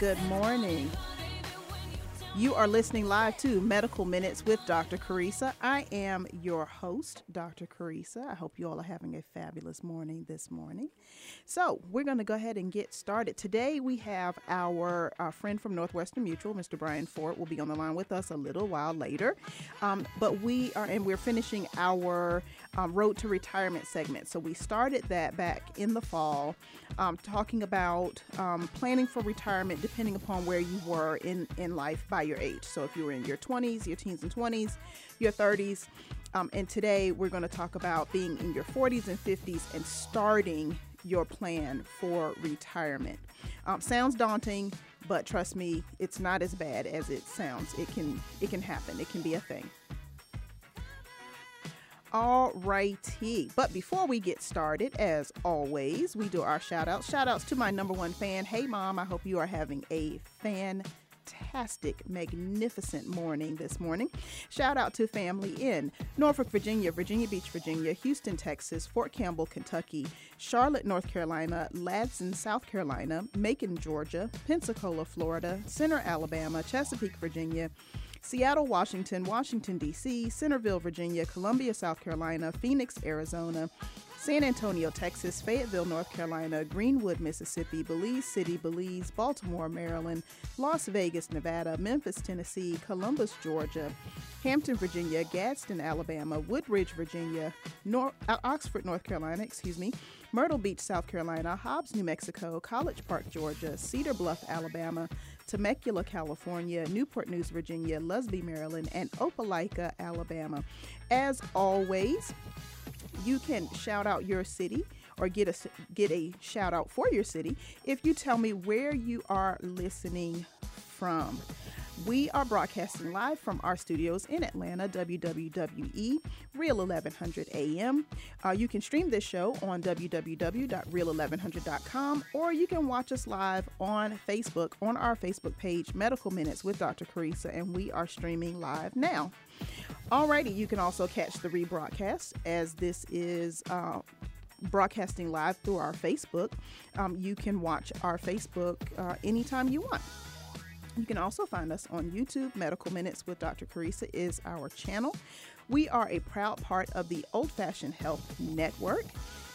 Good morning. You are listening live to Medical Minutes with Dr. Carissa. I am your host, Dr. Carissa. I hope you all are having a fabulous morning this morning. So, we're going to go ahead and get started. Today, we have our, our friend from Northwestern Mutual, Mr. Brian Ford, will be on the line with us a little while later. Um, but we are, and we're finishing our um, Road to Retirement segment. So, we started that back in the fall um, talking about um, planning for retirement depending upon where you were in, in life by your age. So if you were in your 20s, your teens and 20s, your 30s, um, and today we're going to talk about being in your 40s and 50s and starting your plan for retirement. Um, sounds daunting, but trust me, it's not as bad as it sounds. It can it can happen. It can be a thing. All righty. But before we get started, as always, we do our shout outs. Shout outs to my number one fan. Hey, mom, I hope you are having a fantastic, magnificent morning this morning. Shout out to family in Norfolk, Virginia, Virginia Beach, Virginia, Houston, Texas, Fort Campbell, Kentucky, Charlotte, North Carolina, Ladson, South Carolina, Macon, Georgia, Pensacola, Florida, Centre, Alabama, Chesapeake, Virginia. Seattle, Washington, Washington, D.C., Centreville, Virginia, Columbia, South Carolina, Phoenix, Arizona, San Antonio, Texas, Fayetteville, North Carolina, Greenwood, Mississippi, Belize City, Belize, Baltimore, Maryland, Las Vegas, Nevada, Memphis, Tennessee, Columbus, Georgia, Hampton, Virginia, Gadsden, Alabama, Woodbridge, Virginia, Nor- uh, Oxford, North Carolina, excuse me, Myrtle Beach, South Carolina, Hobbs, New Mexico, College Park, Georgia, Cedar Bluff, Alabama, Temecula, California, Newport News, Virginia, Lusby, Maryland, and Opelika, Alabama. As always, you can shout out your city or get a get a shout out for your city if you tell me where you are listening from. We are broadcasting live from our studios in Atlanta, WWWE, Real 1100 AM. Uh, you can stream this show on www.real1100.com or you can watch us live on Facebook on our Facebook page, Medical Minutes with Dr. Carissa, and we are streaming live now. Alrighty, you can also catch the rebroadcast as this is. Uh, broadcasting live through our Facebook. Um, you can watch our Facebook uh, anytime you want. You can also find us on YouTube. Medical Minutes with Dr. Carissa is our channel. We are a proud part of the Old Fashioned Health Network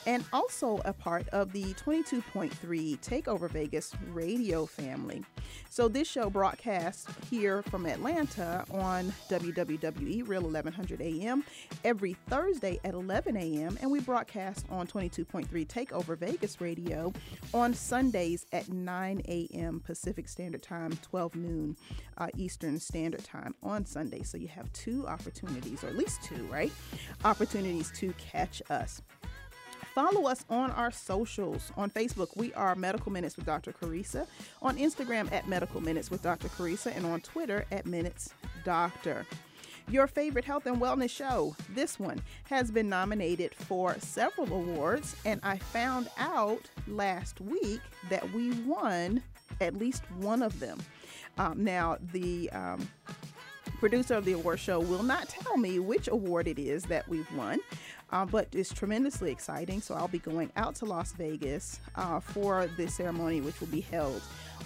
and also a part of the 22.3 Takeover Vegas radio family. So this show broadcasts here from Atlanta on WWWE Real 1100 AM every Thursday at 11 a.m. and we broadcast on 22.3 Takeover Vegas radio on Sundays at 9 a.m. Pacific Standard Time, 12 noon uh, Eastern Standard Time on Sunday. So you have two opportunities, or at least two, right? Opportunities to catch us. Follow us on our socials. On Facebook, we are Medical Minutes with Dr. Carissa. On Instagram, at Medical Minutes with Dr. Carissa. And on Twitter, at Minutes Doctor. Your favorite health and wellness show, this one, has been nominated for several awards. And I found out last week that we won at least one of them. Um, now, the. Um, producer of the award show will not tell me which award it is that we've won, uh, but it's tremendously exciting. So I'll be going out to Las Vegas uh, for this ceremony, which will be held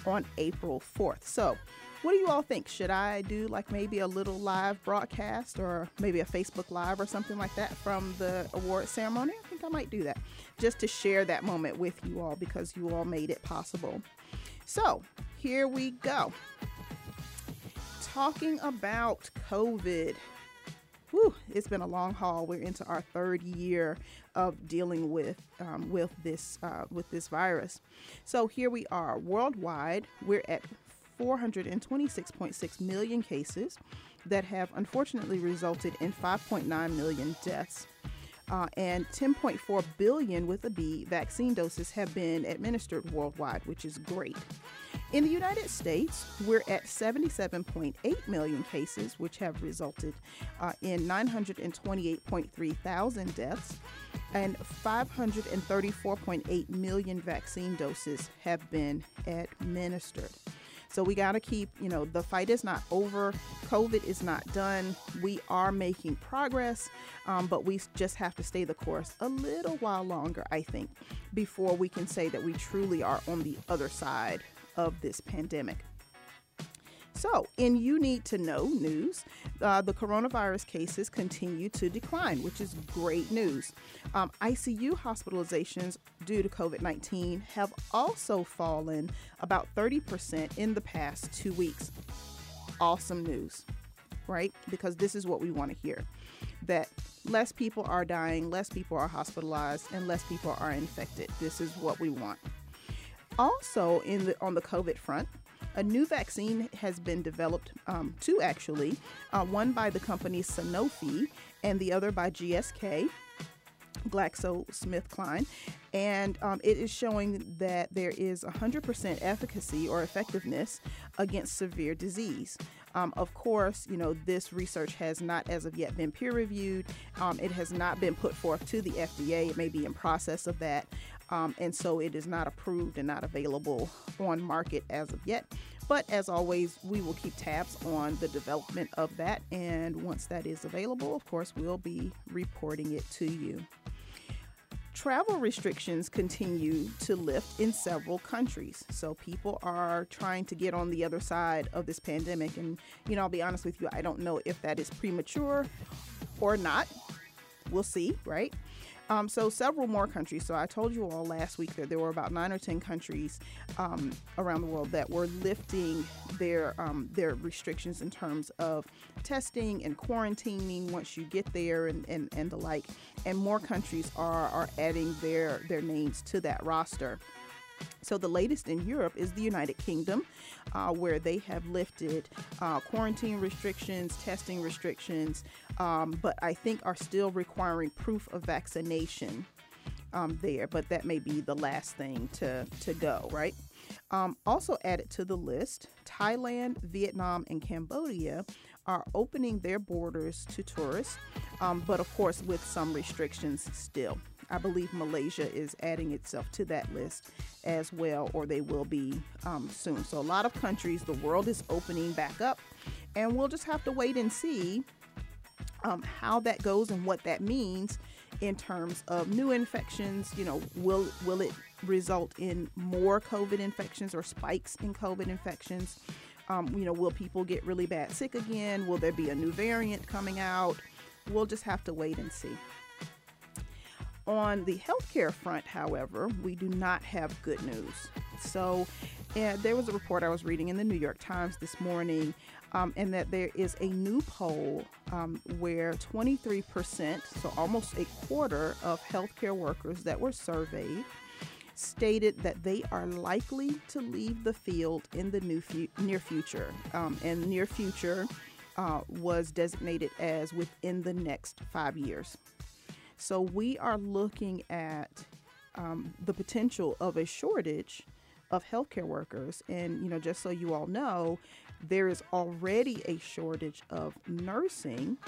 on April 4th. So, what do you all think? Should I do like maybe a little live broadcast or maybe a Facebook Live or something like that from the award ceremony? I think I might do that just to share that moment with you all because you all made it possible. So, here we go talking about COVID. Whew, it's been a long haul. We're into our third year of dealing with um, with this uh, with this virus. So here we are worldwide. We're at 426.6 million cases that have unfortunately resulted in 5.9 million deaths. Uh, and 10.4 billion with a B vaccine doses have been administered worldwide, which is great. In the United States, we're at 77.8 million cases, which have resulted uh, in 928.3 thousand deaths, and 534.8 million vaccine doses have been administered. So we got to keep, you know, the fight is not over. COVID is not done. We are making progress, um, but we just have to stay the course a little while longer, I think, before we can say that we truly are on the other side of this pandemic. So, in You Need to Know news, uh, the coronavirus cases continue to decline, which is great news. Um, ICU hospitalizations due to COVID 19 have also fallen about 30% in the past two weeks. Awesome news, right? Because this is what we want to hear that less people are dying, less people are hospitalized, and less people are infected. This is what we want. Also, in the on the COVID front, a new vaccine has been developed, um, two actually, uh, one by the company Sanofi and the other by GSK. GlaxoSmithKline, and um, it is showing that there is 100% efficacy or effectiveness against severe disease. Um, of course, you know, this research has not as of yet been peer reviewed. Um, it has not been put forth to the FDA. It may be in process of that. Um, and so it is not approved and not available on market as of yet. But as always, we will keep tabs on the development of that. And once that is available, of course, we'll be reporting it to you. Travel restrictions continue to lift in several countries. So people are trying to get on the other side of this pandemic. And, you know, I'll be honest with you, I don't know if that is premature or not. We'll see, right? Um, so several more countries. So I told you all last week that there were about nine or ten countries um, around the world that were lifting their um, their restrictions in terms of testing and quarantining once you get there and, and, and the like. And more countries are are adding their their names to that roster. So, the latest in Europe is the United Kingdom, uh, where they have lifted uh, quarantine restrictions, testing restrictions, um, but I think are still requiring proof of vaccination um, there. But that may be the last thing to, to go, right? Um, also added to the list, Thailand, Vietnam, and Cambodia are opening their borders to tourists, um, but of course with some restrictions still. I believe Malaysia is adding itself to that list as well, or they will be um, soon. So, a lot of countries, the world is opening back up, and we'll just have to wait and see um, how that goes and what that means in terms of new infections. You know, will will it result in more COVID infections or spikes in COVID infections? Um, you know, will people get really bad sick again? Will there be a new variant coming out? We'll just have to wait and see. On the healthcare front, however, we do not have good news. So, there was a report I was reading in the New York Times this morning, um, and that there is a new poll um, where 23%, so almost a quarter of healthcare workers that were surveyed, stated that they are likely to leave the field in the new fu- near future. Um, and near future uh, was designated as within the next five years. So we are looking at um, the potential of a shortage of healthcare workers. And, you know, just so you all know, there is already a shortage of nursing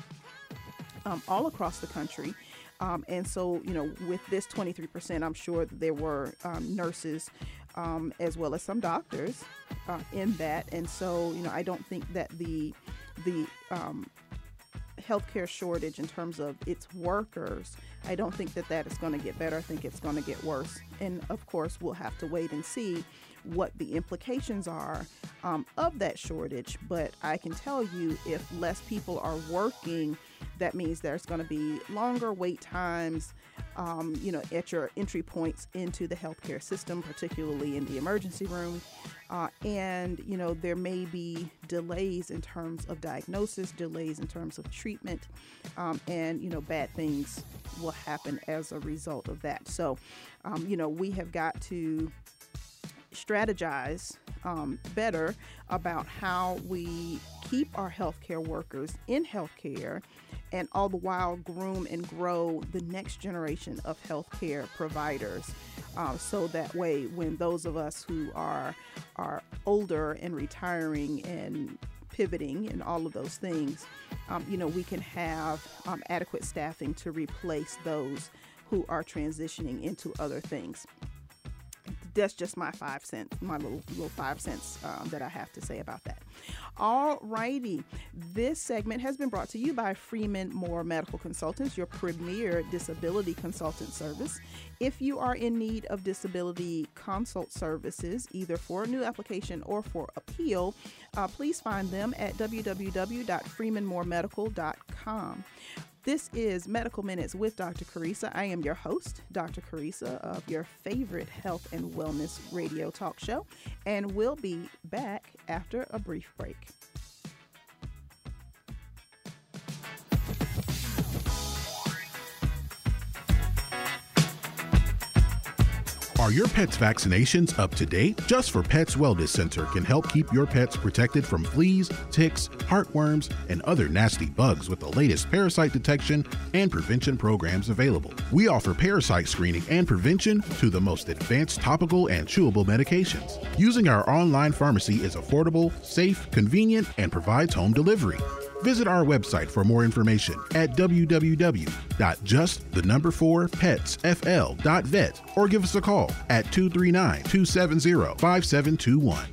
um, all across the country. Um, and so, you know, with this 23%, I'm sure there were um, nurses um, as well as some doctors uh, in that. And so, you know, I don't think that the the um, healthcare shortage in terms of its workers, I don't think that that is going to get better. I think it's going to get worse. And of course, we'll have to wait and see what the implications are um, of that shortage. But I can tell you if less people are working, that means there's going to be longer wait times um, you know, at your entry points into the healthcare system, particularly in the emergency room. Uh, and, you know, there may be delays in terms of diagnosis, delays in terms of treatment, um, and, you know, bad things will happen as a result of that. So, um, you know, we have got to strategize um, better about how we keep our healthcare workers in healthcare and all the while groom and grow the next generation of healthcare providers. Uh, so that way, when those of us who are are older and retiring and pivoting and all of those things, um, you know, we can have um, adequate staffing to replace those who are transitioning into other things that's just my five cents, my little little five cents um, that I have to say about that. All righty, this segment has been brought to you by Freeman Moore Medical Consultants, your premier disability consultant service. If you are in need of disability consult services, either for a new application or for appeal, uh, please find them at www.freemanmoremedical.com. This is Medical Minutes with Dr. Carissa. I am your host, Dr. Carissa, of your favorite health and wellness radio talk show, and we'll be back after a brief break. Are your pet's vaccinations up to date? Just for Pets Wellness Center can help keep your pets protected from fleas, ticks, heartworms, and other nasty bugs with the latest parasite detection and prevention programs available. We offer parasite screening and prevention to the most advanced topical and chewable medications. Using our online pharmacy is affordable, safe, convenient, and provides home delivery. Visit our website for more information at www.justthenumber4petsfl.vet or give us a call at 239 270 5721.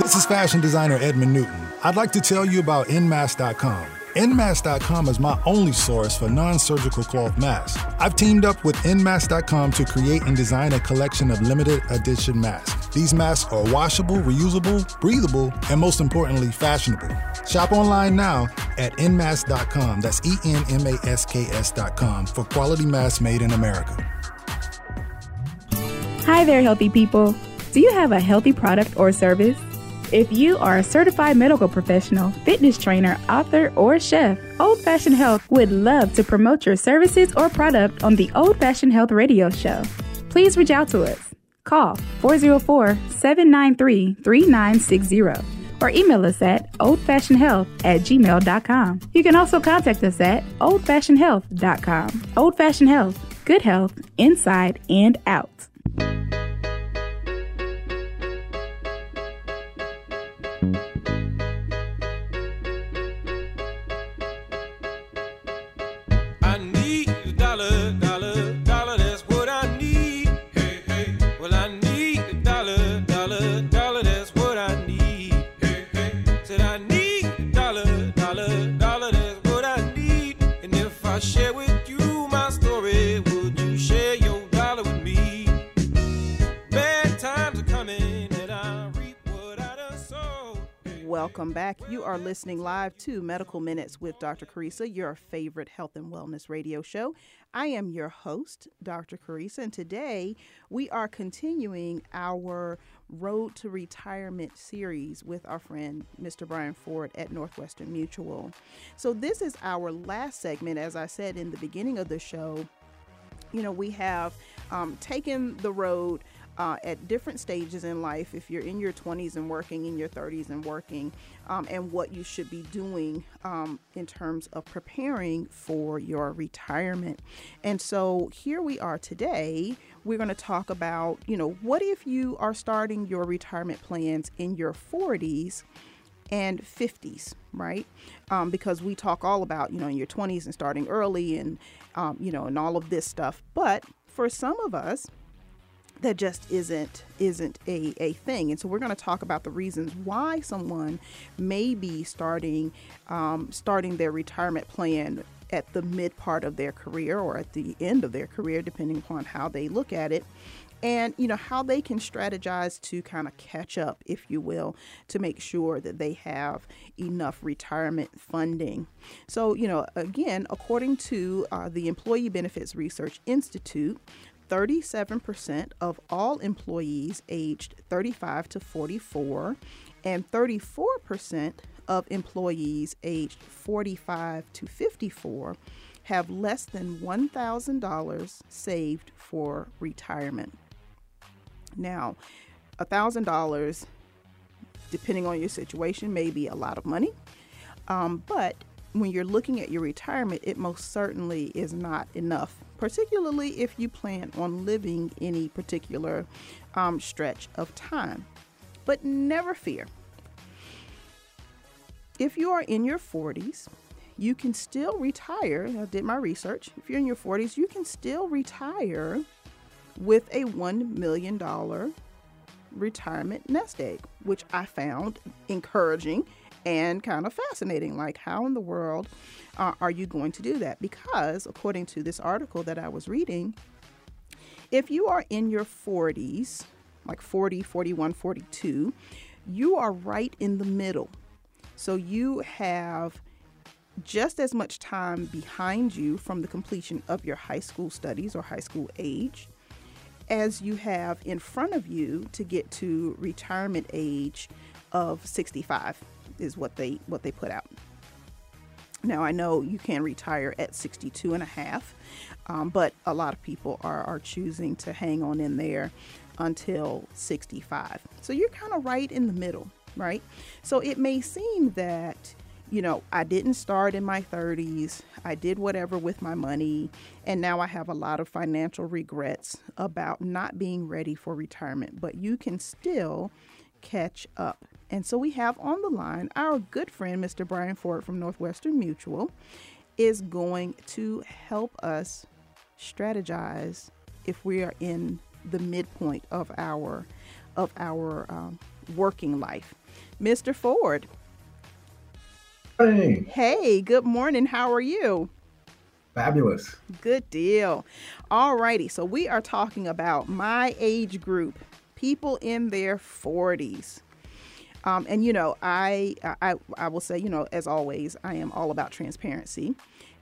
This is fashion designer Edmund Newton. I'd like to tell you about Nmask.com. Nmask.com is my only source for non surgical cloth masks. I've teamed up with Nmask.com to create and design a collection of limited edition masks. These masks are washable, reusable, breathable, and most importantly, fashionable. Shop online now at nmask.com. That's E N M A S K S.com for quality masks made in America. Hi there, healthy people. Do you have a healthy product or service? If you are a certified medical professional, fitness trainer, author, or chef, Old Fashioned Health would love to promote your services or product on the Old Fashioned Health radio show. Please reach out to us. Call 404 793 3960 or email us at oldfashionedhealth at gmail.com. You can also contact us at oldfashionedhealth.com. Old Fashioned Health, good health inside and out. Welcome back. You are listening live to Medical Minutes with Dr. Carissa, your favorite health and wellness radio show. I am your host, Dr. Carissa, and today we are continuing our Road to Retirement series with our friend, Mr. Brian Ford at Northwestern Mutual. So, this is our last segment. As I said in the beginning of the show, you know, we have um, taken the road uh, at different stages in life, if you're in your 20s and working, in your 30s and working, um, and what you should be doing um, in terms of preparing for your retirement. And so here we are today. We're going to talk about, you know, what if you are starting your retirement plans in your 40s? and 50s, right? Um, because we talk all about, you know, in your 20s and starting early and, um, you know, and all of this stuff. But for some of us, that just isn't isn't a, a thing. And so we're going to talk about the reasons why someone may be starting um, starting their retirement plan at the mid part of their career or at the end of their career depending upon how they look at it and you know how they can strategize to kind of catch up if you will to make sure that they have enough retirement funding. So you know again according to uh, the employee benefits research institute 37% of all employees aged 35 to 44 and 34% of employees aged 45 to 54 have less than $1,000 saved for retirement. Now, $1,000, depending on your situation, may be a lot of money, um, but when you're looking at your retirement, it most certainly is not enough, particularly if you plan on living any particular um, stretch of time. But never fear. If you are in your 40s, you can still retire. I did my research. If you're in your 40s, you can still retire with a $1 million retirement nest egg, which I found encouraging and kind of fascinating. Like, how in the world uh, are you going to do that? Because, according to this article that I was reading, if you are in your 40s, like 40, 41, 42, you are right in the middle. So you have just as much time behind you from the completion of your high school studies or high school age as you have in front of you to get to retirement age of 65 is what they what they put out. Now I know you can retire at 62 and a half, um, but a lot of people are, are choosing to hang on in there until 65. So you're kind of right in the middle, right? So it may seem that you know, I didn't start in my 30s. I did whatever with my money. And now I have a lot of financial regrets about not being ready for retirement. But you can still catch up. And so we have on the line our good friend, Mr. Brian Ford from Northwestern Mutual, is going to help us strategize if we are in the midpoint of our of our um, working life. Mr. Ford. Hey. Hey, good morning. How are you? Fabulous. Good deal. All righty. So we are talking about my age group people in their 40s. Um, and you know, I, I I will say, you know, as always, I am all about transparency.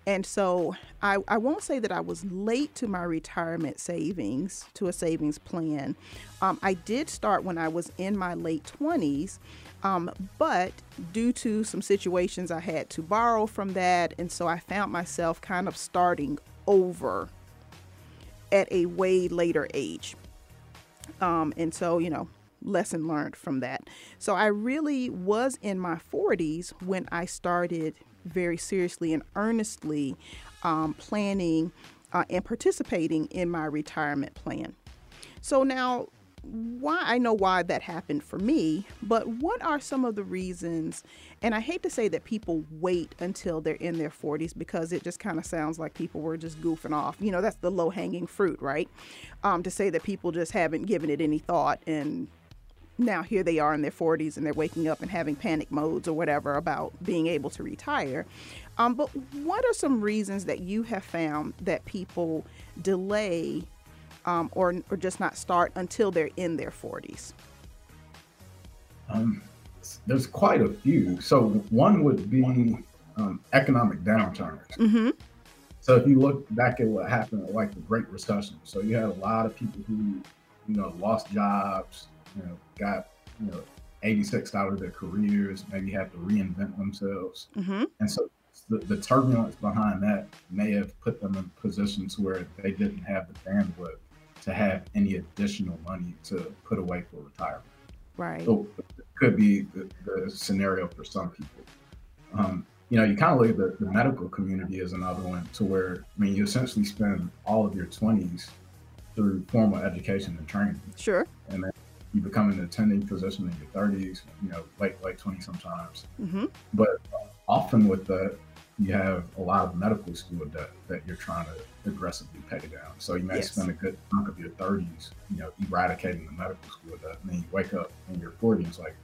And so I, I won't say that I was late to my retirement savings, to a savings plan. Um, I did start when I was in my late 20s, um, but due to some situations, I had to borrow from that. And so I found myself kind of starting over at a way later age. Um, and so, you know, lesson learned from that. So I really was in my 40s when I started very seriously and earnestly um, planning uh, and participating in my retirement plan. So now, why I know why that happened for me, but what are some of the reasons? And I hate to say that people wait until they're in their 40s because it just kind of sounds like people were just goofing off. You know, that's the low hanging fruit, right? Um, to say that people just haven't given it any thought and now here they are in their 40s and they're waking up and having panic modes or whatever about being able to retire. Um, but what are some reasons that you have found that people delay um, or, or just not start until they're in their 40s? Um, there's quite a few. So one would be um, economic downturns. Mm-hmm. So if you look back at what happened, like the Great Recession, so you had a lot of people who, you know, lost jobs, you know, got you know 86 out of their careers, maybe had to reinvent themselves, mm-hmm. and so the, the turbulence behind that may have put them in positions where they didn't have the bandwidth to have any additional money to put away for retirement. Right. So it could be the, the scenario for some people. Um, you know, you kind of look at the, the medical community as another one to where, I mean, you essentially spend all of your 20s through formal education and training. Sure. And then you become an attending physician in your 30s, you know, late, late 20 sometimes. Mm-hmm. But often with that, you have a lot of medical school debt that you're trying to aggressively pay down. So you may Yes. spend a good chunk of your 30s, you know, eradicating the medical school debt. And then you wake up in your 40s like,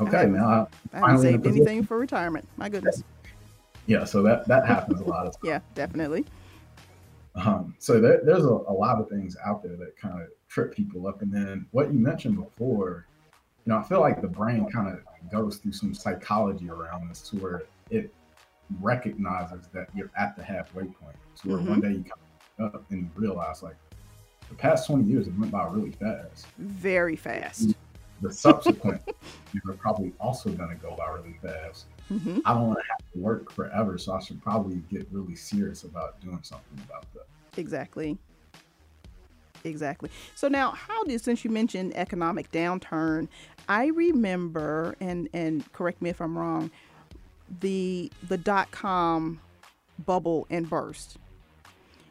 okay, now I I haven't saved anything for retirement. My goodness. Yeah, so that, that happens a lot of. Yeah, definitely. Um, so there, there's a, a, lot of things out there that kind of trip people up. And then what you mentioned before, you know, I feel like the brain kind of goes through some psychology around this to where it recognizes that you're at the halfway point. So where mm-hmm. one day you come up and you realize like the past 20 years have went by really fast. Very fast. The subsequent are probably also going to go by really fast. Mm-hmm. I don't want to have to work forever, so I should probably get really serious about doing something about that. Exactly. Exactly. So now, how did since you mentioned economic downturn, I remember, and and correct me if I'm wrong, the the dot com bubble and burst,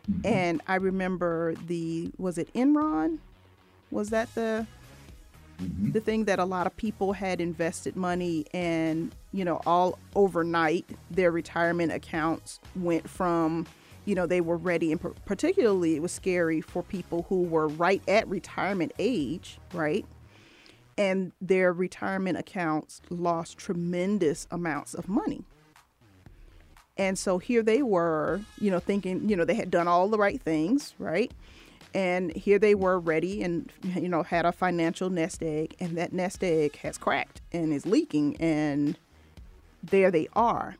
mm-hmm. and I remember the was it Enron, was that the mm-hmm. the thing that a lot of people had invested money and you know all overnight their retirement accounts went from you know they were ready and particularly it was scary for people who were right at retirement age right? And their retirement accounts lost tremendous amounts of money. And so here they were you know thinking you know they had done all the right things right? And here they were ready and you know had a financial nest egg and that nest egg has cracked and is leaking and there they are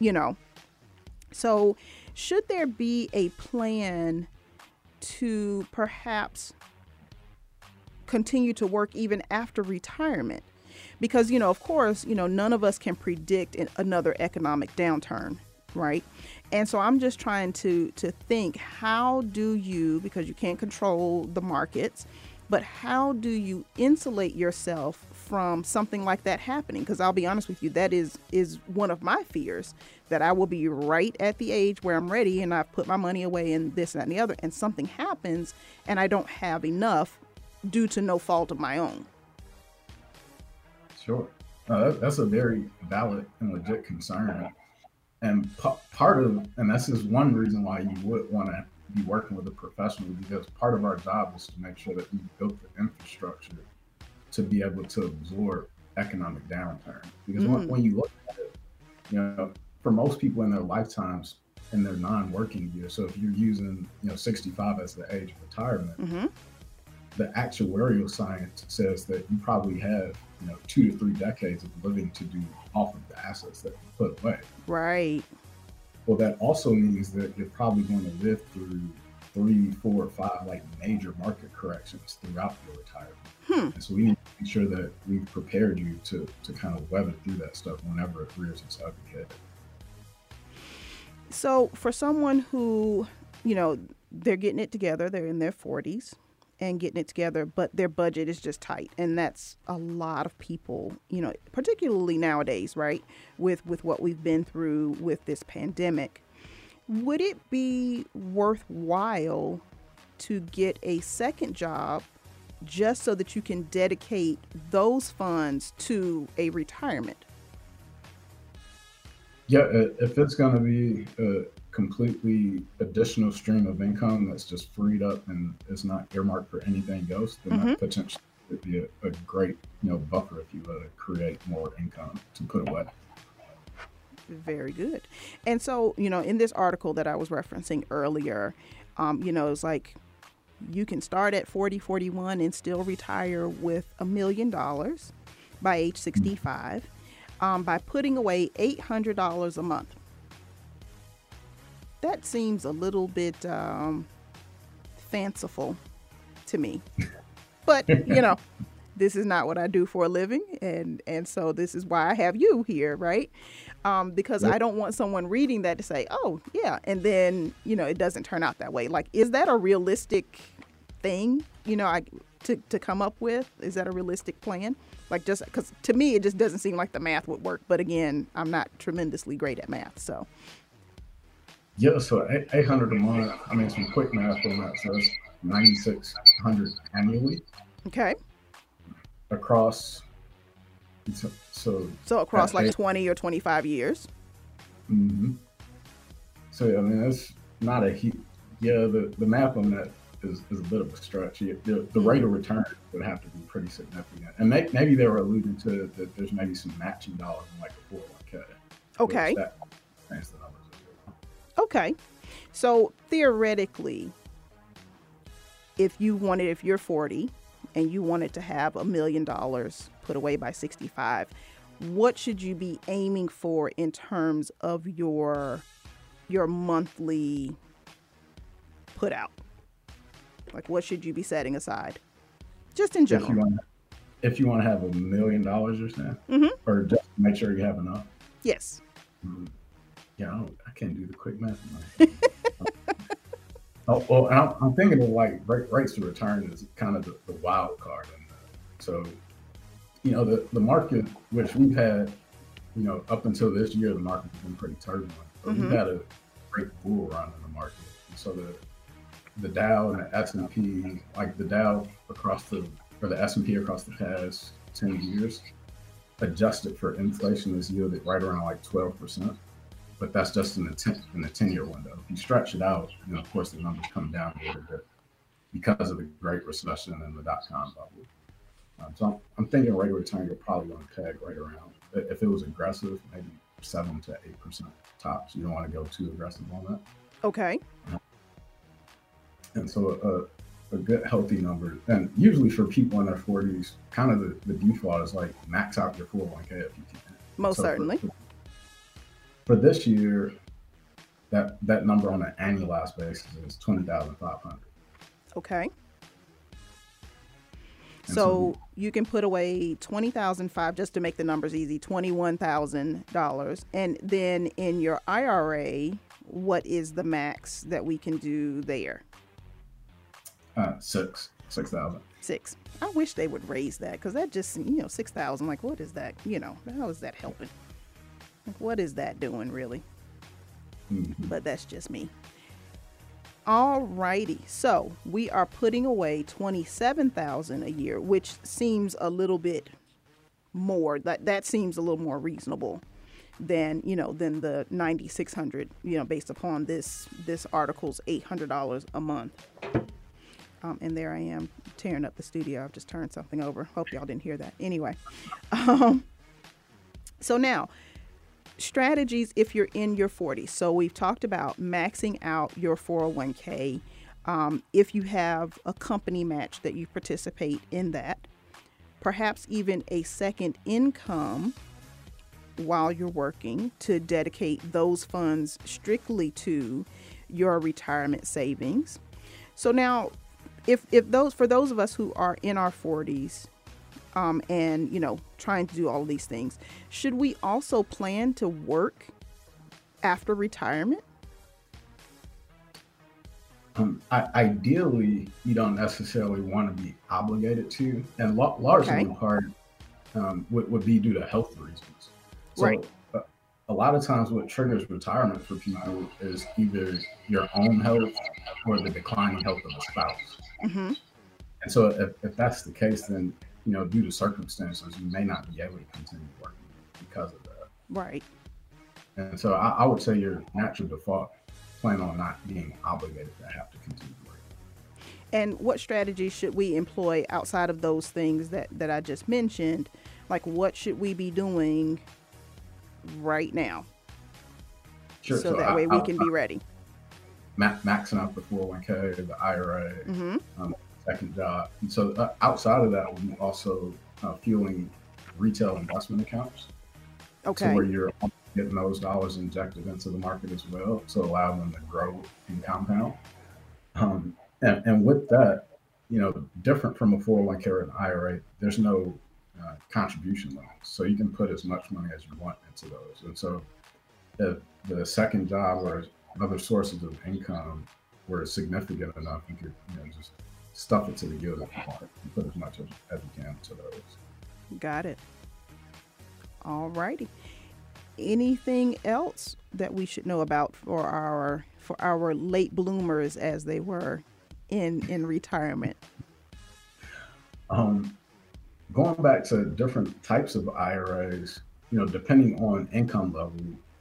you know? So should there be a plan to perhaps continue to work even after retirement? Because you know of course you know none of us can predict another economic downturn right? And so i'm just trying to to think how do you because you can't control the markets but how do you insulate yourself from something like that happening? Because i'll be honest with you that is is one of my fears that i will be right at the age where i'm ready and i've put my money away and this and that and the other and something happens and i don't have enough due to no fault of my own. Sure. Uh, that's a very valid and legit concern. And p- part of and this is one reason why you would want to be working with a professional because part of our job is to make sure that we built the infrastructure to be able to absorb economic downturn. Because mm. when, when, you look at it you know for most people in their lifetimes in their non-working years so if you're using you know 65 as the age of retirement mm-hmm. the actuarial science says that you probably have you know two to three decades of living to do off of the assets that you put away. Right. Well, that also means that you're probably going to live through three, four, or five like major market corrections throughout your retirement. Hmm. And so we need to make sure that we've prepared you to to kind of weather through that stuff whenever it rears its ugly head. So for someone who, you know, they're getting it together, they're in their 40s, and getting it together, but their budget is just tight, and that's a lot of people, you know, particularly nowadays, right? With with what we've been through with this pandemic, would it be worthwhile to get a second job just so that you can dedicate those funds to a retirement? Yeah, if it's going to be a completely additional stream of income that's just freed up and is not earmarked for anything else, then mm-hmm. that potentially would be a, a, great, you know, buffer, if you will, to create more income to put away. Very good. And so, you know, in this article that I was referencing earlier, um, you know, it's like you can start at 40, 41 and still retire with a million dollars by age 65 mm-hmm. Um, by putting away $800 a month that seems a little bit um, fanciful to me. But you know, this is not what I do for a living, and and so this is why I have you here, right? Um, because yep. I don't want someone reading that to say, "Oh, yeah," and then you know it doesn't turn out that way. Like, is that a realistic thing? You know, I to to come up with is that a realistic plan? Like, just because to me it just doesn't seem like the math would work. But again, I'm not tremendously great at math, so. Yeah, so 800 a month. I mean, some quick math on that. So that's 9,600 annually. Okay. Across. So. So across like eight, 20 or 25 years. Mm-hmm. So yeah I mean, that's not a huge. Yeah, the, the math on that is, is a bit of a stretch. The, the hmm. rate of return would have to be pretty significant. And may, maybe they were alluding to that there's maybe some matching dollars in like a 401k. Okay. That, Okay. So theoretically, if you wanted, if you're 40 and you wanted to have a million dollars put away by 65, what should you be aiming for in terms of your your monthly put out? Like what should you be setting aside? Just in general. If you want, if you want to have a million dollars, you're saying, mm-hmm. or just make sure you have enough. Yes. Mm-hmm. Yeah, I, I, can't do the quick math. oh, well, I'm, I'm, thinking of like rates to return is kind of the, the wild card. And so, you know, the, the market, which we've had, you know, up until this year, the market has been pretty turbulent. But mm-hmm. we've had a great bull run in the market. And so the the Dow and the S and P, like the Dow across the or the S and P across the past ten years, adjusted for inflation, has yielded right around like twelve percent. But that's just in the ten in the ten year window. If you stretch it out, you know, of course, the numbers come down a little bit because of the Great Recession and the dot com bubble. Um, so I'm, I'm thinking rate of return you're probably going to peg right around. If it was aggressive, maybe seven to eight percent tops. You don't want to go too aggressive on that. Okay. And so a, a good healthy number, and usually for people in their 40s, kind of the, the default is like max out your 401k if you can. Most so certainly. For, for, this year, that that number on an annualized basis is 20,500. Okay. So you can put away twenty thousand five just to make the numbers easy, twenty one thousand dollars, and then in your IRA, what is the max that we can do there? Uh, six, six thousand. Six. I wish they would raise that because that just you know six thousand. Like, what is that? You know, how is that helping? Like, what is that doing really? Mm-hmm. But that's just me. Alrighty. So we are putting away twenty-seven thousand a year, which seems a little bit more. That that seems a little more reasonable than you know than the ninety-six hundred. You know, based upon this this article's eight hundred dollars a month. Um, and there I am tearing up the studio. I've just turned something over. Hope y'all didn't hear that. Anyway, um, so now strategies if you're in your 40s. So we've talked about maxing out your 401k. Um, if you have a company match that you participate in that, perhaps even a second income while you're working to dedicate those funds strictly to your retirement savings. So now if if those for those of us who are in our 40s um, and you know trying to do all these things should we also plan to work after retirement? Um, I, ideally you don't necessarily want to be obligated to and lo- largely okay. in part um, would, would be due to health reasons. So, right. uh, a lot of times what triggers retirement for people is either your own health or the declining health of a spouse mm-hmm. and so if, if that's the case then you know, due to circumstances, you may not be able to continue working because of that. Right. And so I, I would say your natural default plan on not being obligated to have to continue working. And what strategies should we employ outside of those things that, that I just mentioned? Like, what should we be doing right now? Sure. So, so that I, way we I, can be ready. Maxing out the 401k, the IRA, mm-hmm. um, second job. And so uh, outside of that, we also uh, fueling retail investment accounts. Okay. So where you're getting those dollars injected into the market as well to allow them to grow and compound. Um, and, and with that, you know, different from a 401k or an IRA, there's no uh, contribution limits. So you can put as much money as you want into those. And so the second job or other sources of income were significant enough, you could you know, just stuff it to the gilded part and put as much as, as you can to those. Got it. All righty. Anything else that we should know about for our for our late bloomers as they were in in retirement? Um, going back to different types of IRAs, you know, depending on income level,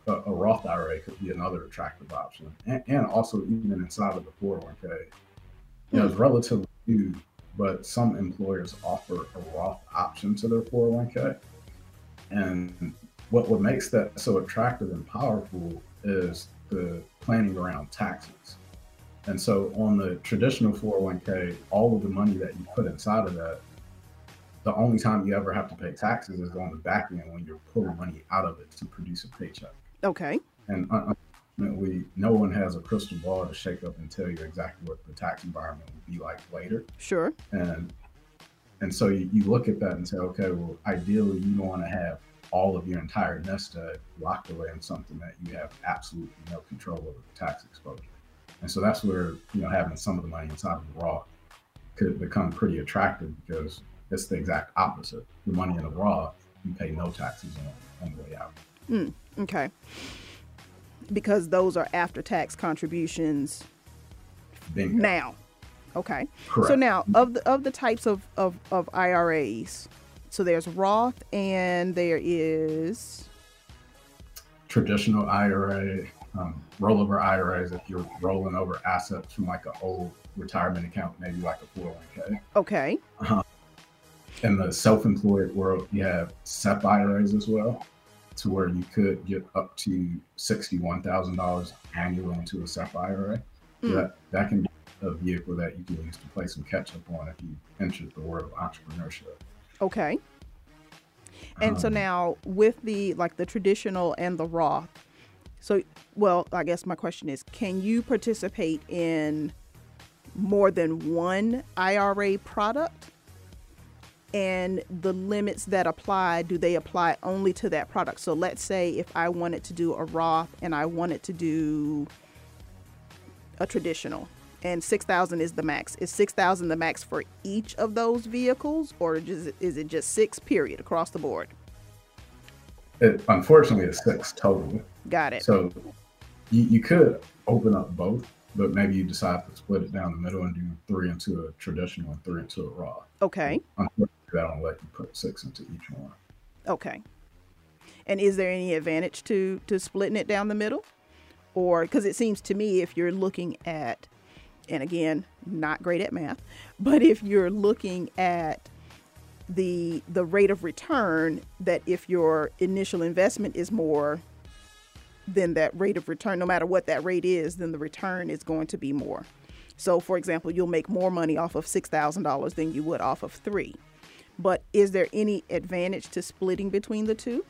a, a Roth IRA could be another attractive option, and, and also even inside of the 401k you know, it's hmm. relatively new, but some employers offer a Roth option to their 401k. And what what makes that so attractive and powerful is the planning around taxes. And so on the traditional 401k, all of the money that you put inside of that, the only time you ever have to pay taxes is on the back end when you're pulling money out of it to produce a paycheck. Okay. And uh, uh, unfortunately, no one has a crystal ball to shake up and tell you exactly what the tax environment will be like later. Sure. And and so you, you look at that and say, okay, well, ideally, you don't want to have all of your entire nest egg locked away in something that you have absolutely no control over the tax exposure. And so that's where you know having some of the money inside of the Roth could become pretty attractive because it's the exact opposite. The money in the Roth, you pay no taxes on, on the way out. Mm, okay. Because those are after tax contributions Bingo. now. Okay. Correct. So now of the of the types of, of, of IRAs, so there's Roth and there is traditional IRA, um, rollover IRAs if you're rolling over assets from like an old retirement account, maybe like a 401k. okay. In the self-employed world, you have SEP IRAs as well, to where you could get up to sixty-one thousand dollars annually into a SEP IRA. So Mm. that that can be a vehicle that you can use to play some catch up on if you enter the world of entrepreneurship. Okay. And so Um, now with the like the traditional and the Roth, so well, I guess my question is, can you participate in more than one IRA product? And the limits that apply, do they apply only to that product? So let's say if I wanted to do a Roth and I wanted to do a traditional and 6000 is the max is 6000 the max for each of those vehicles or is it, is it just six period across the board It, unfortunately, it's six total. got it So you, you could open up both, but maybe you decide to split it down the middle and do three into a traditional and three into a raw. okay That don't let you put six into each one. okay. And is there any advantage to to splitting it down the middle? Or because it seems to me if you're looking at and again not great at math but if you're looking at the the rate of return that if your initial investment is more than that rate of return no matter what that rate is then the return is going to be more. So for example you'll make more money off of $6000 than you would off of three but is there any advantage to splitting between the two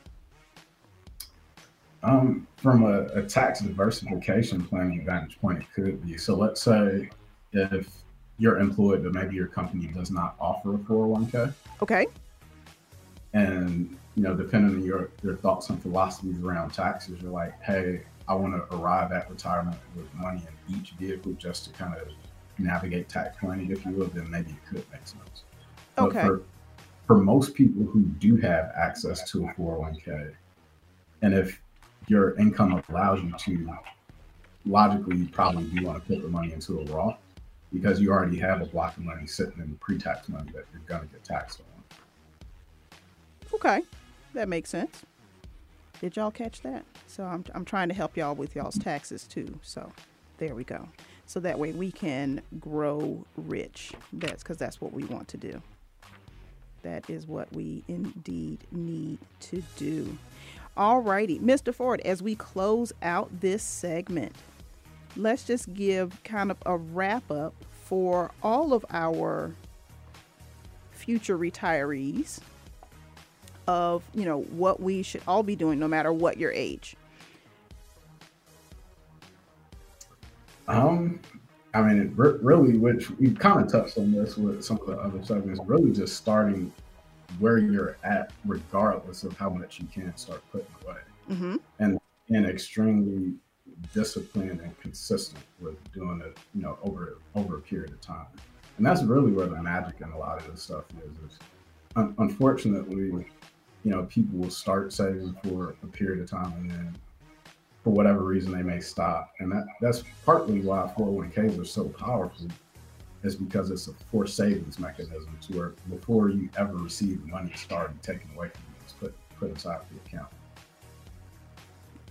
Um, from a, a tax diversification planning vantage point, it could be. So let's say if you're employed, but maybe your company does not offer a 401k, okay and you know, depending on your your thoughts and philosophies around taxes, you're like, hey, I want to arrive at retirement with money in each vehicle just to kind of navigate tax planning, if you will, then maybe it could make sense. But Okay. for, for most people who do have access to a 401k, and if your income allows you to, logically, you probably do want to put the money into a Roth because you already have a block of money sitting in pre-tax money that you're going to get taxed on. okay that makes sense. Did y'all catch that? So i'm, I'm trying to help y'all with y'all's taxes too so there we go. So that way we can grow rich. That's because that's what we want to do that is what we indeed need to do Alrighty, Mr. Ford, as we close out this segment, let's just give kind of a wrap up for all of our future retirees of, you know, what we should all be doing no matter what your age. Um, I mean, really, which we kind of touched on this with some of the other segments, really just starting where you're at, regardless of how much you can start putting away, Mm-hmm. and and extremely disciplined and consistent with doing it, you know, over over a period of time. And that's really where the magic in a lot of this stuff is. is un- unfortunately, you know, people will start saving for a period of time and then for whatever reason they may stop. And that, that's partly why 401ks are so powerful is because it's a forced savings mechanism to where before you ever receive money it's already taken away from you, it's put put inside the account.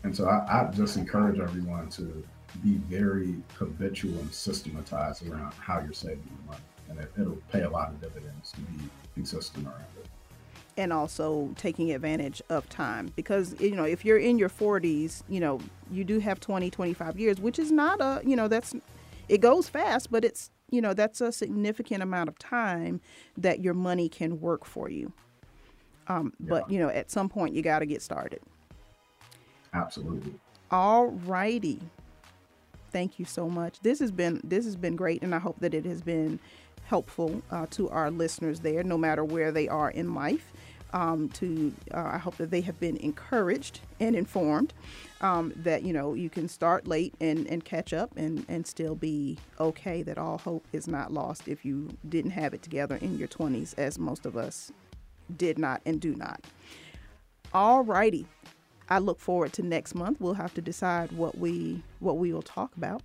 And so I, I just encourage everyone to be very habitual and systematized around how you're saving your money. And it, it'll pay a lot of dividends to be consistent around. And also taking advantage of time. Because you know if you're in your 40s you know you do have 20 25 years which is not a you know that's it goes fast but it's you know that's a significant amount of time that your money can work for you. Um, yeah. but you know at some point you got to get started. Absolutely. All righty. Thank you so much. This has been this has been great and i hope that it has been helpful uh, to our listeners there no matter where they are in life um, to uh, I hope that they have been encouraged and informed um, that you know you can start late and, and catch up and, and still be okay that all hope is not lost if you didn't have it together in your 20s as most of us did not and do not. Alrighty, I look forward to next month. We'll have to decide what we what we will talk about.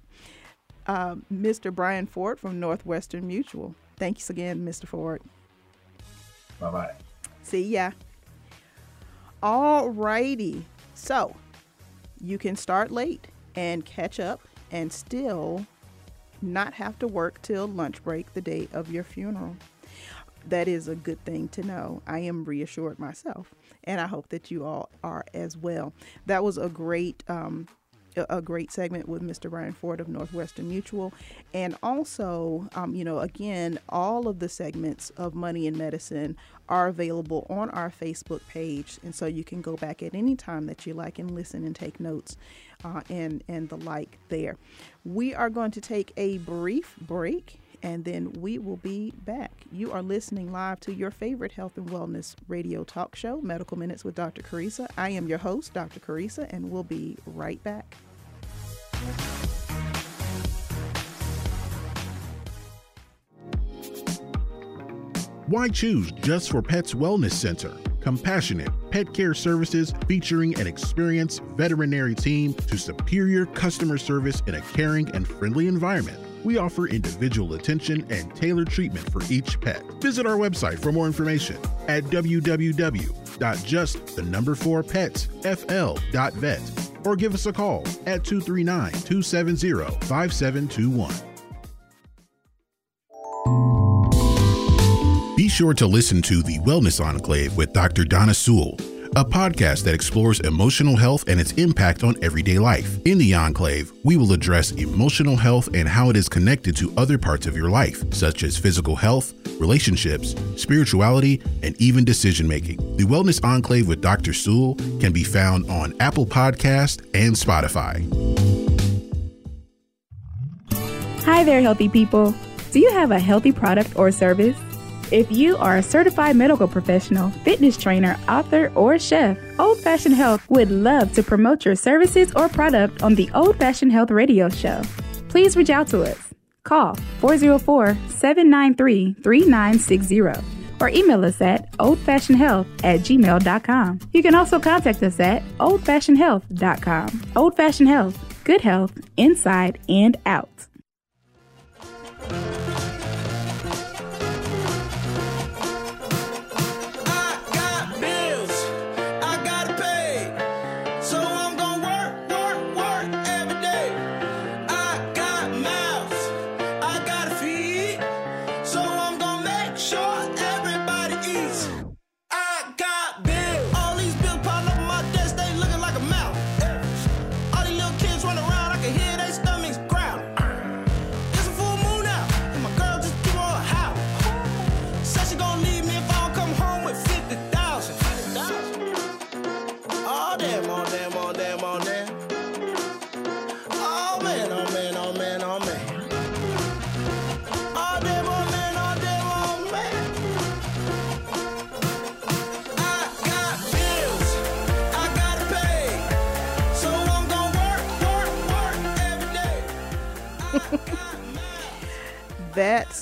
Uh, Mr. Brian Ford from Northwestern Mutual. Thanks again Mr. Ford. Bye bye See ya. All righty. So you can start late and catch up and still not have to work till lunch break the day of your funeral. That is a good thing to know. I am reassured myself, and I hope that you all are as well. That was a great um, a great segment with Mr. Brian Ford of Northwestern Mutual. And also, um, you know, again, all of the segments of Money and Medicine are available on our Facebook page. And so you can go back at any time that you like and listen and take notes uh, and, and the like there. We are going to take a brief break and then we will be back. You are listening live to your favorite health and wellness radio talk show, Medical Minutes with Dr. Carissa. I am your host, Dr. Carissa, and we'll be right back. Why choose Just for Pets Wellness Center? Compassionate pet care services featuring an experienced veterinary team to superior customer service in a caring and friendly environment we offer individual attention and tailored treatment for each pet. Visit our website for more information at www.justthenumber4petsfl.vet or give us a call at 239 270 5721. Sure to listen to The Wellness Enclave with Dr. Donna Sewell a podcast that explores emotional health and its impact on everyday life. In the Enclave, we will address emotional health and how it is connected to other parts of your life, such as physical health, relationships, spirituality, and even decision making. The Wellness Enclave with Dr. Sewell can be found on Apple Podcast and Spotify. Hi there, healthy people. Do you have a healthy product or service? If you are a certified medical professional, fitness trainer, author, or chef, Old Fashioned Health would love to promote your services or product on the Old Fashioned Health radio show. Please reach out to us. Call 404 793 3960 or email us at oldfashionedhealth at gmail.com. You can also contact us at oldfashionedhealth.com. Old Fashioned Health, good health inside and out.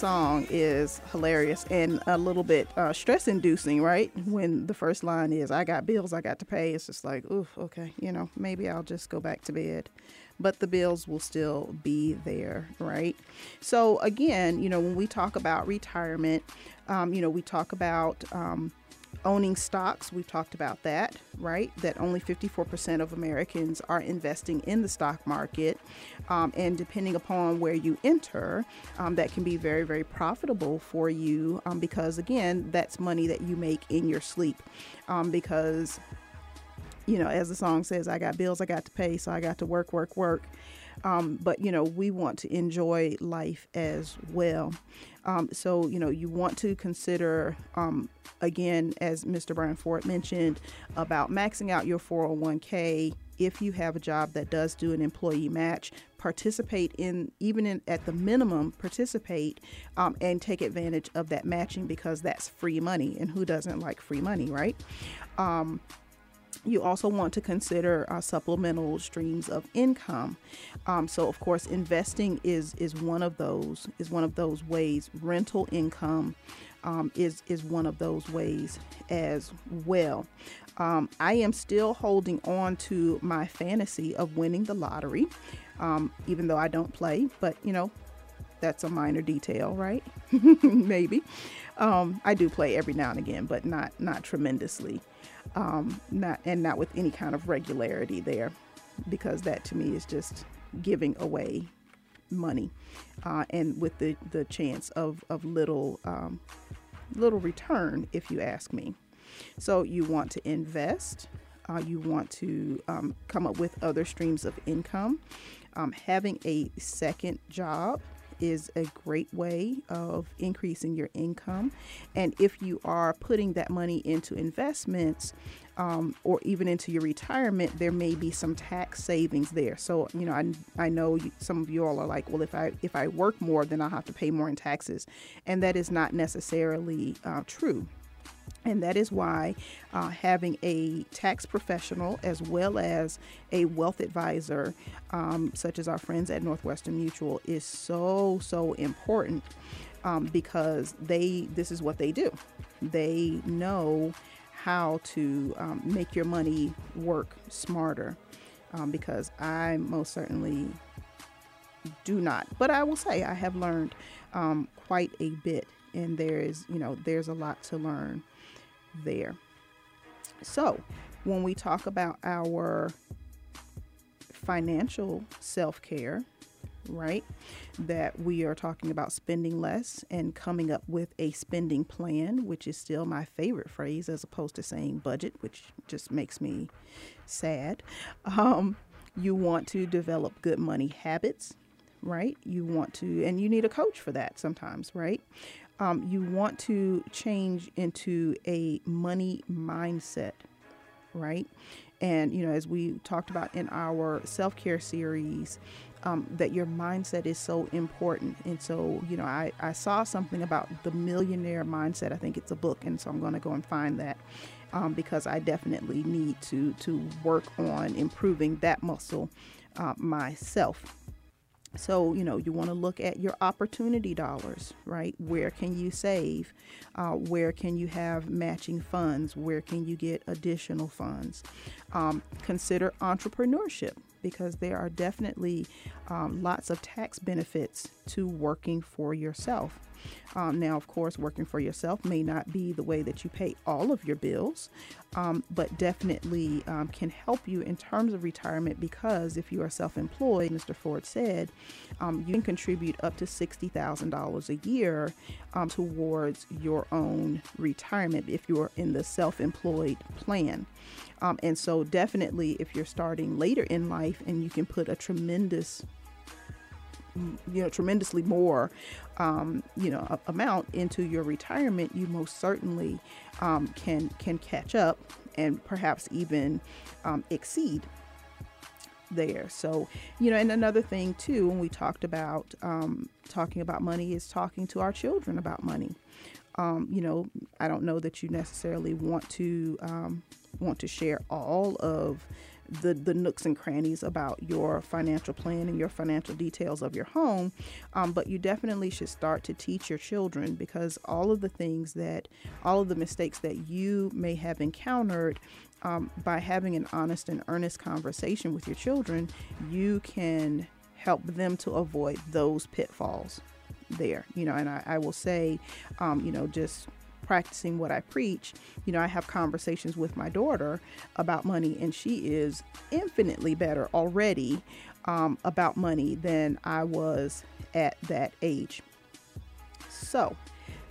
Song is hilarious and a little bit uh, stress inducing, right? When the first line is, I got bills I got to pay. It's just like, oof, okay, you know, maybe I'll just go back to bed. But the bills will still be there, right? So, again, you know, when we talk about retirement, um, you know, we talk about, um, owning stocks, we've talked about that, right? That only 54% of Americans are investing in the stock market. Um, and depending upon where you enter, um, that can be very, very profitable for you um, because, again, that's money that you make in your sleep. Um, because, you know, as the song says, I got bills I got to pay, so I got to work, work, work. Um, but you know, we want to enjoy life as well. Um, so you know, you want to consider um, again, as Mr. Brian Ford mentioned, about maxing out your 401k. If you have a job that does do an employee match, participate in even in at the minimum participate um, and take advantage of that matching because that's free money, and who doesn't like free money, right? You also want to consider uh, supplemental streams of income. Um, so, of course, investing is is one of those is one of those ways. Rental income um, is is one of those ways as well. Um, I am still holding on to my fantasy of winning the lottery, um, even though I don't play. But you know, that's a minor detail, right? Maybe. Um, I do play every now and again, but not not tremendously um, not and not with any kind of regularity there, because that to me is just giving away money, uh, and with the the chance of of little um, little return, if you ask me. So you want to invest. Uh, you want to um, come up with other streams of income. Um, having a second job is a great way of increasing your income. And if you are putting that money into investments, um, or even into your retirement, there may be some tax savings there. So, you know, I, I know some of you all are like, well, if I if I work more, then I'll have to pay more in taxes, and that is not necessarily uh, true. And that is why uh, having a tax professional as well as a wealth advisor, um, such as our friends at Northwestern Mutual, is so, so important um, because they, this is what they do. They know how to um, make your money work smarter um, because I most certainly do not. But I will say I have learned um, quite a bit, and there is, you know, there's a lot to learn there. So, when we talk about our financial self care, right, that we are talking about spending less and coming up with a spending plan, which is still my favorite phrase as opposed to saying budget, which just makes me sad. Um, you want to develop good money habits, right? You want to, and you need a coach for that sometimes, right? Um, you want to change into a money mindset, right? And, you know, as we talked about in our self care series, um, that your mindset is so important. And so, you know, I, I saw something about the millionaire mindset. I think it's a book. And so I'm going to go and find that. Um, because I definitely need to to work on improving that muscle uh, myself. So, you know, you want to look at your opportunity dollars, right? Where can you save? Uh, where can you have matching funds? Where can you get additional funds? Um, consider entrepreneurship because there are definitely um, lots of tax benefits to working for yourself. Um, now, of course, working for yourself may not be the way that you pay all of your bills, um, but definitely um, can help you in terms of retirement because if you are self employed, Mr. Ford said, um, you can contribute up to $60,000 a year um, towards your own retirement if you're in the self employed plan. Um, and so, definitely, if you're starting later in life and you can put a tremendous you know tremendously more um, you know a, amount into your retirement you most certainly um, can can catch up and perhaps even um, exceed there. So you know and another thing too when we talked about um, talking about money is talking to our children about money um, you know i don't know that you necessarily want to um, want to share all of the, the nooks and crannies about your financial plan and your financial details of your home. Um, but you definitely should start to teach your children because all of the things that, all of the mistakes that you may have encountered um, by having an honest and earnest conversation with your children, you can help them to avoid those pitfalls there. You know, and I, I will say, um, you know, just practicing what I preach, you know, I have conversations with my daughter about money, and she is infinitely better already um, about money than I was at that age. So,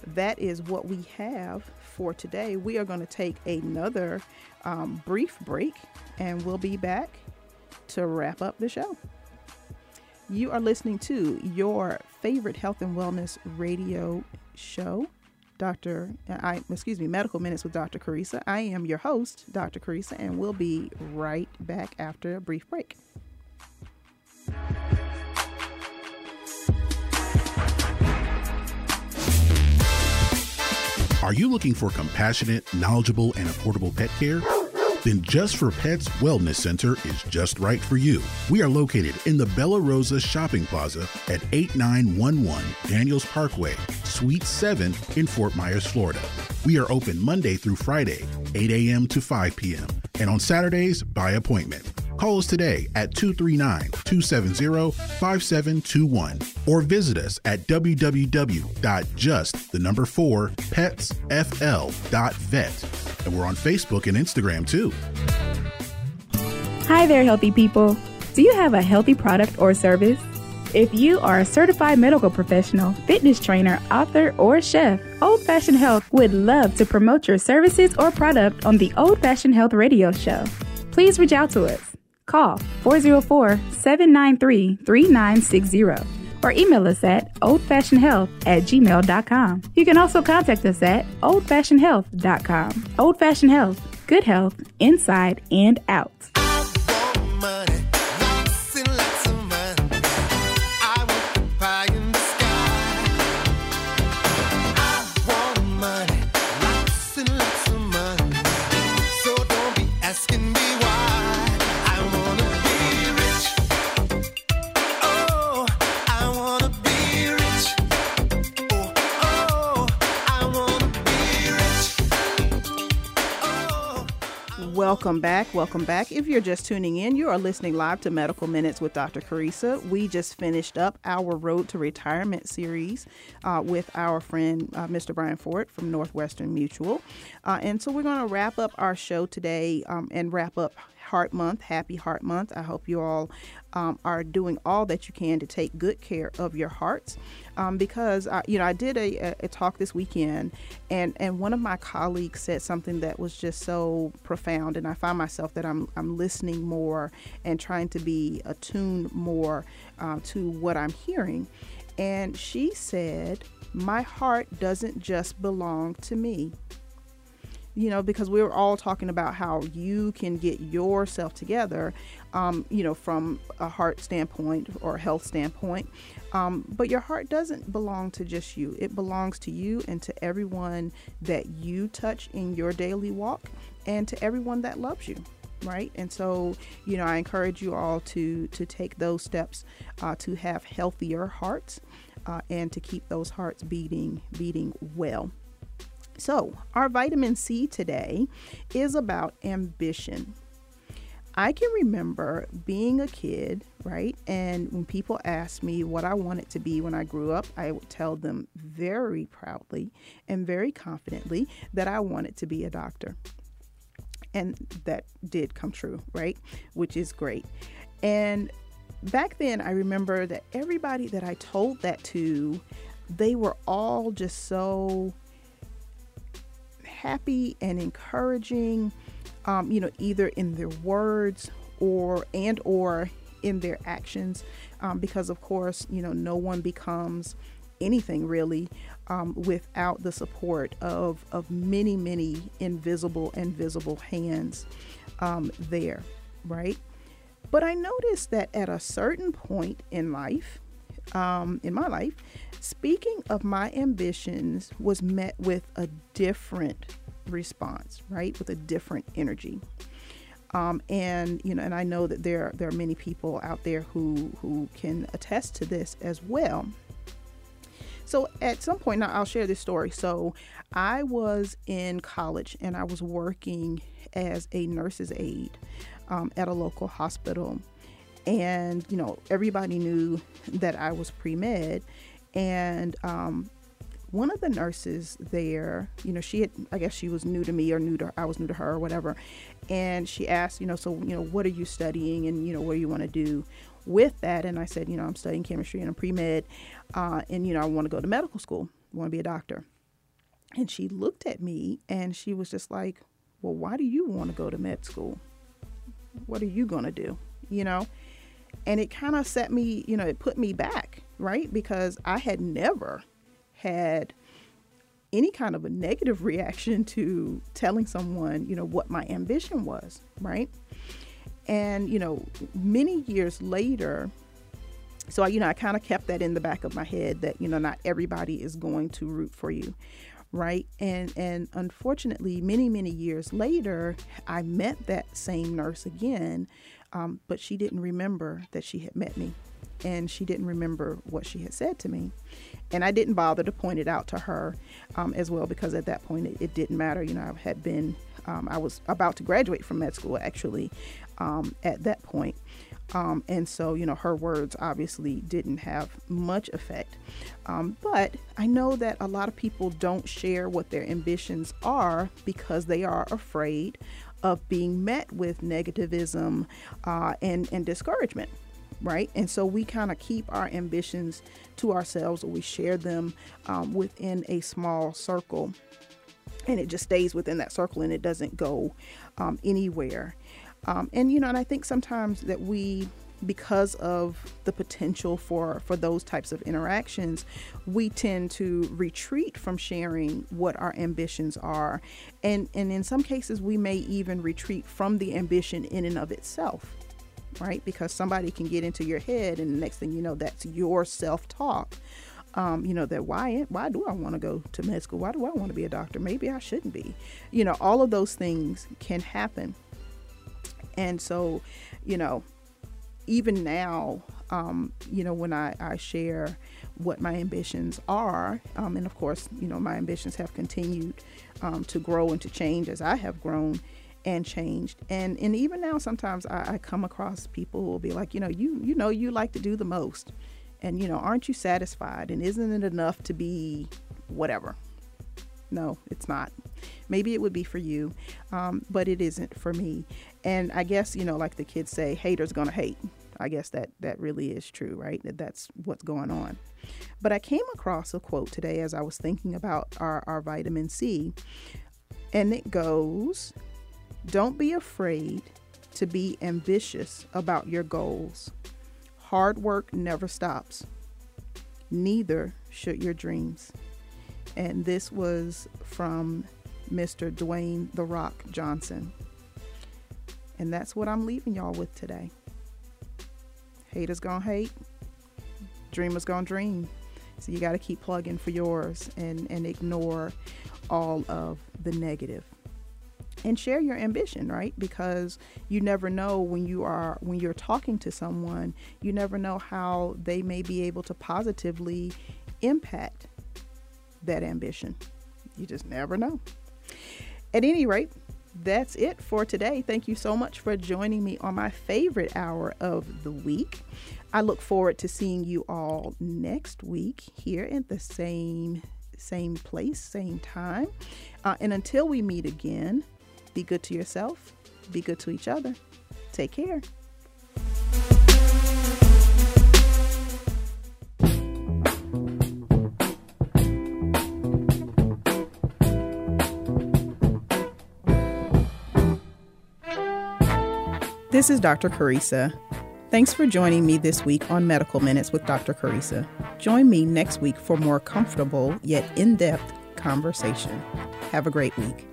that is what we have for today. We are going to take another um, brief break and we'll be back to wrap up the show. You are listening to your favorite health and wellness radio show, Dr. I excuse me, Medical Minutes with Dr. Carissa. I am your host, Dr. Carissa, and we'll be right back after a brief break. Are you looking for compassionate, knowledgeable, and affordable pet care? Then Just for Pets Wellness Center is just right for you. We are located in the Bella Rosa Shopping Plaza at 8911 Daniels Parkway, Suite 7 in Fort Myers, Florida. We are open Monday through Friday, 8 a.m. to 5 p.m., and on Saturdays by appointment. Call us today at 239 270 5721 or visit us at www.just the number 4 petsfl.vet. And we're on Facebook and Instagram too. Hi there, healthy people. Do you have a healthy product or service? If you are a certified medical professional, fitness trainer, author, or chef, Old Fashioned Health would love to promote your services or product on the Old Fashioned Health radio show. Please reach out to us. Call 404 793 3960 or email us at oldfashionedhealth at gmail.com. You can also contact us at oldfashionedhealth.com. Old Fashioned Health, good health inside and out. Welcome back. Welcome back. If you're just tuning in, you are listening live to Medical Minutes with Dr. Carissa. We just finished up our Road to Retirement series uh, with our friend uh, Mr. Brian Ford from Northwestern Mutual. Uh, and so we're going to wrap up our show today um, and wrap up Heart Month. Happy Heart Month. I hope you all um, are doing all that you can to take good care of your hearts. Um, because I, you know I did a, a, talk this weekend, and and one of my colleagues said something that was just so profound, and I find myself that I'm I'm listening more and trying to be attuned more uh, to what I'm hearing. And she said, "My heart doesn't just belong to me." You know, because we were all talking about how you can get yourself together, um, you know, from a heart standpoint or health standpoint. Um, but your heart doesn't belong to just you, it belongs to you and to everyone that you touch in your daily walk and to everyone that loves you right? And so you know i encourage you all to to take those steps uh, to have healthier hearts uh, and to keep those hearts beating beating well so, our vitamin C today is about ambition. I can remember being a kid, right? And when people asked me what I wanted to be when I grew up, I would tell them very proudly and very confidently that I wanted to be a doctor. And that did come true, right? Which is great. And back then, I remember that everybody that I told that to, they were all just so happy and encouraging, um, you know, either in their words or and or in their actions, um, because of course, you know, no one becomes anything really um, without the support of of many many invisible and visible hands um, there, right? But I noticed that at a certain point in life, um, in my life, speaking of my ambitions was met with a different response, right? With a different energy. Um, and you know, and I know that there there are many people out there who who can attest to this as well. So at some point, now I'll share this story. So I was in college and I was working as a nurse's aide um, at a local hospital, and you know everybody knew that I was pre med, and um, one of the nurses there, you know, she had, I guess she was new to me or new to, I was new to her or whatever. And she asked, you know, so, you know, what are you studying and, you know, what do you want to do with that? And I said, you know, I'm studying chemistry and I'm pre med. Uh, and, you know, I want to go to medical school, want to be a doctor. And she looked at me and she was just like, well, why do you want to go to med school? What are you going to do? You know? And it kind of set me, you know, it put me back, right? Because I had never had any kind of a negative reaction to telling someone, you know, what my ambition was, right? And, you know, many years later, so, I, you know, I kind of kept that in the back of my head that, you know, not everybody is going to root for you right and and unfortunately many many years later i met that same nurse again um, but she didn't remember that she had met me and she didn't remember what she had said to me. And i didn't bother to point it out to her um, as well because at that point it, it, didn't matter. You know i had been um, i was about to graduate from med school actually um, at that point. Um, and so, you know, her words obviously didn't have much effect. Um, but I know that a lot of people don't share what their ambitions are because they are afraid of being met with negativism uh, and, and discouragement. Right. And so we kind of keep our ambitions to ourselves or we share them um, within a small circle. And it just stays within that circle and it doesn't go um, anywhere. Um, and you know, and I think sometimes that we because of the potential for for those types of interactions we tend to retreat from sharing what our ambitions are and and in some cases we may even retreat from the ambition in and of itself right because somebody can get into your head and the next thing you know that's your self-talk um, you know that why why do I want to go to med school? Why do I want to be a doctor? Maybe I shouldn't be. You know, all of those things can happen. And so, you know, even now, um, you know, when I, I share what my ambitions are, um, and of course, you know, my ambitions have continued um, to grow and to change as I have grown and changed. And and even now, sometimes I, I come across people who will be like, you know, you you know, you like to do the most, and you know, aren't you satisfied? And isn't it enough to be whatever? No, it's not. Maybe it would be for you, um, but it isn't for me. And I guess, you know, like the kids say, haters gonna hate. I guess that that really is true, right? That that's what's going on. But I came across a quote today as I was thinking about our, our vitamin C, and it goes, Don't be afraid to be ambitious about your goals. Hard work never stops. Neither should your dreams. And this was from Mr. Dwayne The Rock Johnson. And that's what I'm leaving y'all with today. Haters gonna hate, dreamers gonna dream. So you got to keep plugging for yours and, and ignore all of the negative. And share your ambition, right? Because you never know when you are when you're talking to someone, you never know how they may be able to positively impact that ambition. You just never know. At any rate, that's it for today. Thank you so much for joining me on my favorite hour of the week. I look forward to seeing you all next week here at the same same place, same time. Uh, and until we meet again, be good to yourself, be good to each other. Take care. This is Dr. Carissa. Thanks for joining me this week on Medical Minutes with Dr. Carissa. Join me next week for more comfortable yet in depth conversation. Have a great week.